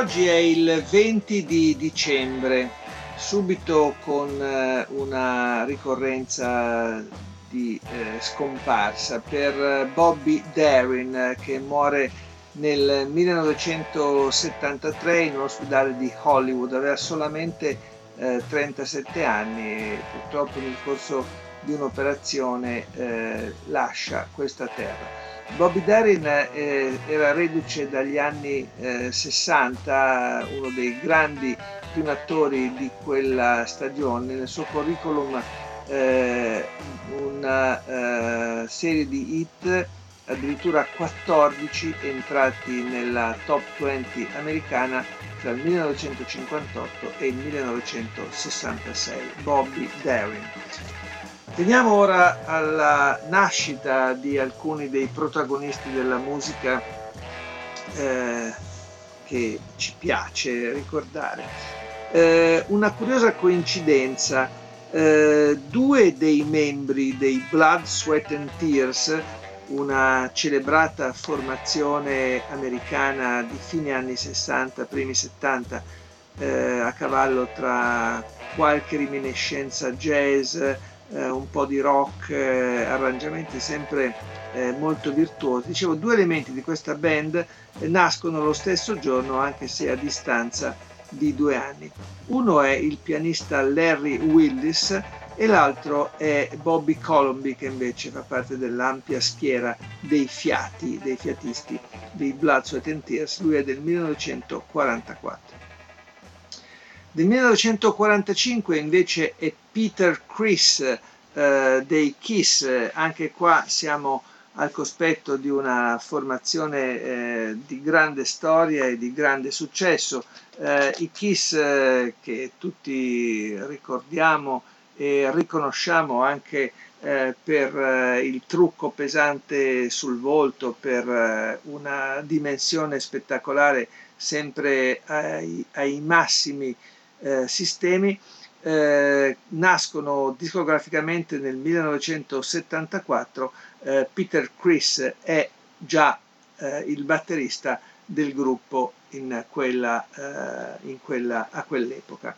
Oggi è il 20 di dicembre, subito con eh, una ricorrenza di eh, scomparsa per Bobby Darin che muore nel 1973 in un ospedale di Hollywood, aveva solamente eh, 37 anni e purtroppo nel corso di un'operazione eh, lascia questa terra. Bobby Darin eh, era reduce dagli anni eh, 60, uno dei grandi primi attori di quella stagione. Nel suo curriculum eh, una eh, serie di hit, addirittura 14 entrati nella top 20 americana tra il 1958 e il 1966. Bobby Darin. Veniamo ora alla nascita di alcuni dei protagonisti della musica eh, che ci piace ricordare. Eh, una curiosa coincidenza, eh, due dei membri dei Blood, Sweat and Tears, una celebrata formazione americana di fine anni 60, primi 70, eh, a cavallo tra qualche reminiscenza jazz, eh, un po' di rock, eh, arrangiamenti sempre eh, molto virtuosi. Dicevo, due elementi di questa band nascono lo stesso giorno, anche se a distanza di due anni. Uno è il pianista Larry Willis e l'altro è Bobby Colomby che invece fa parte dell'ampia schiera dei fiati, dei fiatisti dei Blood, Sweat and Tears. Lui è del 1944. Del 1945 invece è Peter Chris eh, dei Kiss, anche qua siamo al cospetto di una formazione eh, di grande storia e di grande successo. Eh, I Kiss eh, che tutti ricordiamo e riconosciamo anche eh, per eh, il trucco pesante sul volto, per una dimensione spettacolare sempre ai, ai massimi eh, sistemi eh, nascono discograficamente nel 1974. Eh, Peter Chris è già eh, il batterista del gruppo in quella, eh, in quella, a quell'epoca.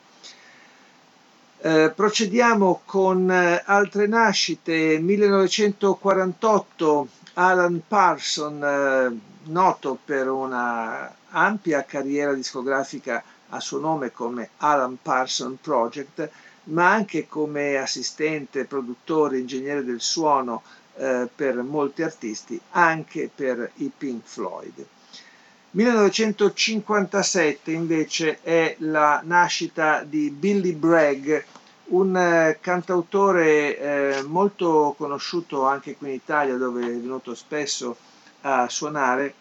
Eh, procediamo con altre nascite. 1948 Alan Parson, noto per una ampia carriera discografica a suo nome come Alan Parson Project, ma anche come assistente, produttore, ingegnere del suono eh, per molti artisti, anche per i Pink Floyd. 1957 invece è la nascita di Billy Bragg, un eh, cantautore eh, molto conosciuto anche qui in Italia dove è venuto spesso a suonare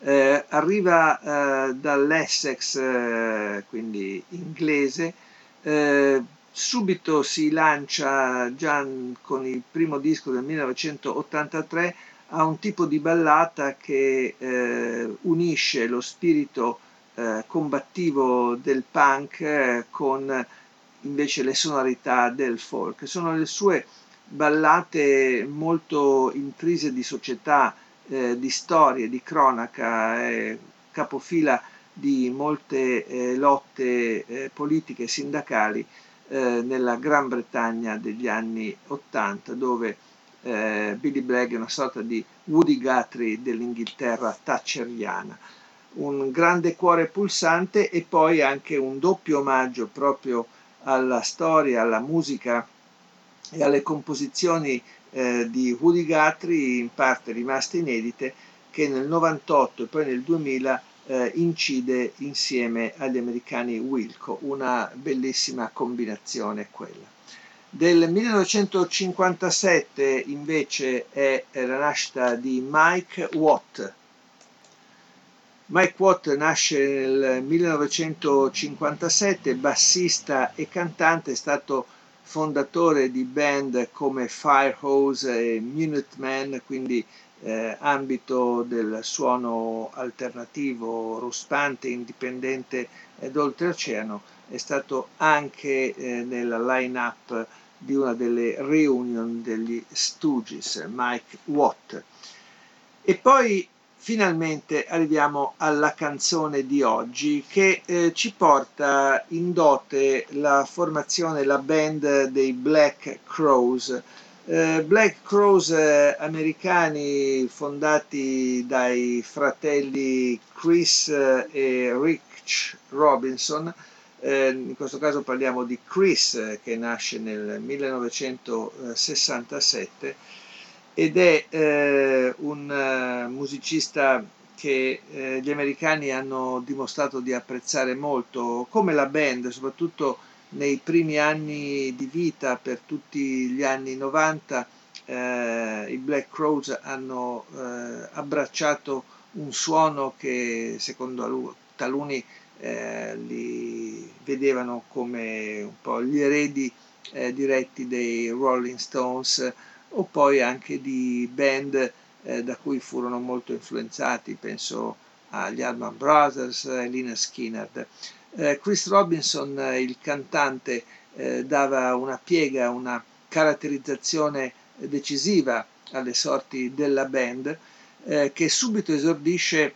eh, arriva eh, dall'Essex, eh, quindi inglese, eh, subito si lancia già con il primo disco del 1983 a un tipo di ballata che eh, unisce lo spirito eh, combattivo del punk con invece le sonorità del folk. Sono le sue ballate molto intrise di società, eh, di storie, di cronaca, eh, capofila di molte eh, lotte eh, politiche e sindacali eh, nella Gran Bretagna degli anni Ottanta, dove eh, Billy Bragg è una sorta di Woody Guthrie dell'Inghilterra thatcheriana. Un grande cuore pulsante e poi anche un doppio omaggio proprio alla storia, alla musica e alle composizioni eh, di Woody Guthrie, in parte rimaste inedite, che nel 98 e poi nel 2000 eh, incide insieme agli americani Wilco, una bellissima combinazione quella. Del 1957 invece è la nascita di Mike Watt. Mike Watt nasce nel 1957, bassista e cantante, è stato fondatore di band come Firehose e Minutemen, quindi eh, ambito del suono alternativo, ruspante, indipendente ed oltreoceano, è stato anche eh, nella line-up di una delle reunion degli Stooges, Mike Watt. E poi finalmente arriviamo alla canzone di oggi che eh, ci porta in dote la formazione, la band dei Black Crows. Eh, Black Crows eh, americani fondati dai fratelli Chris eh, e Rich Robinson, in questo caso parliamo di Chris che nasce nel 1967 ed è eh, un uh, musicista che eh, gli americani hanno dimostrato di apprezzare molto, come la band, soprattutto nei primi anni di vita, per tutti gli anni 90, eh, i Black Crows hanno eh, abbracciato un suono che secondo taluni eh, li vedevano come un po' gli eredi eh, diretti dei Rolling Stones o poi anche di band eh, da cui furono molto influenzati, penso agli Allman Brothers, a Lina Skinner. Eh, Chris Robinson, il cantante, eh, dava una piega, una caratterizzazione decisiva alle sorti della band, eh, che subito esordisce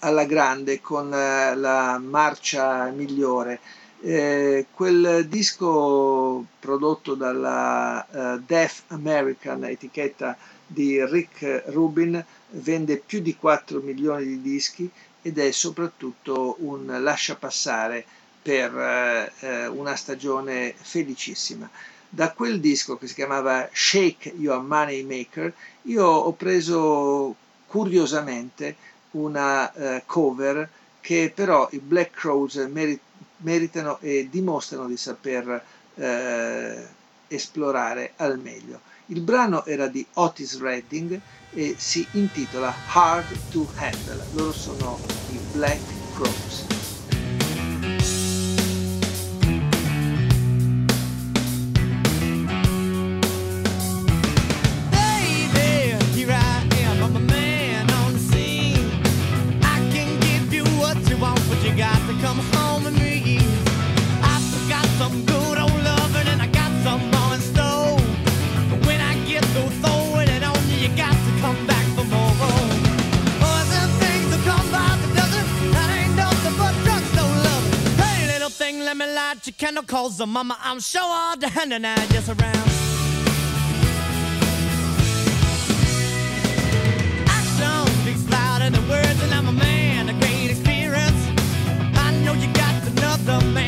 alla grande con eh, la marcia migliore eh, quel disco prodotto dalla uh, Deaf American, etichetta di Rick Rubin, vende più di 4 milioni di dischi ed è soprattutto un lasciapassare per uh, una stagione felicissima. Da quel disco che si chiamava Shake Your Money Maker, io ho preso curiosamente una uh, cover che però i Black Crows merit- meritano e dimostrano di saper eh, esplorare al meglio. Il brano era di Otis Redding e si intitola Hard to Handle. Loro sono i Black Crows. Calls the mama. I'm sure all the hand and I just around. Action speaks louder than words, and I'm a man of great experience. I know you got another man,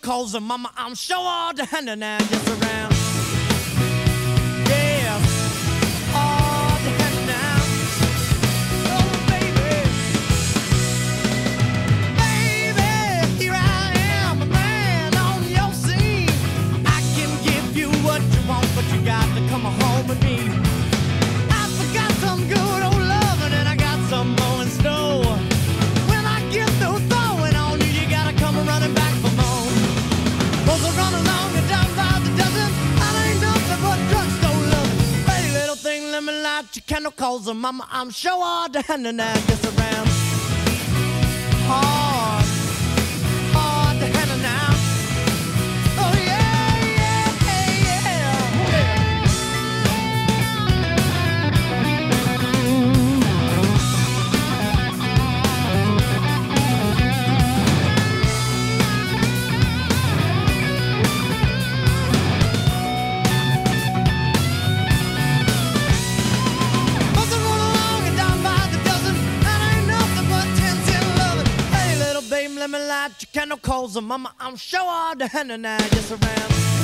calls her mama. I'm sure all the hand and just around. Cause her mama, I'm sure all hand and I gets around. no calls, and mama, I'm sure all the henna now, just around.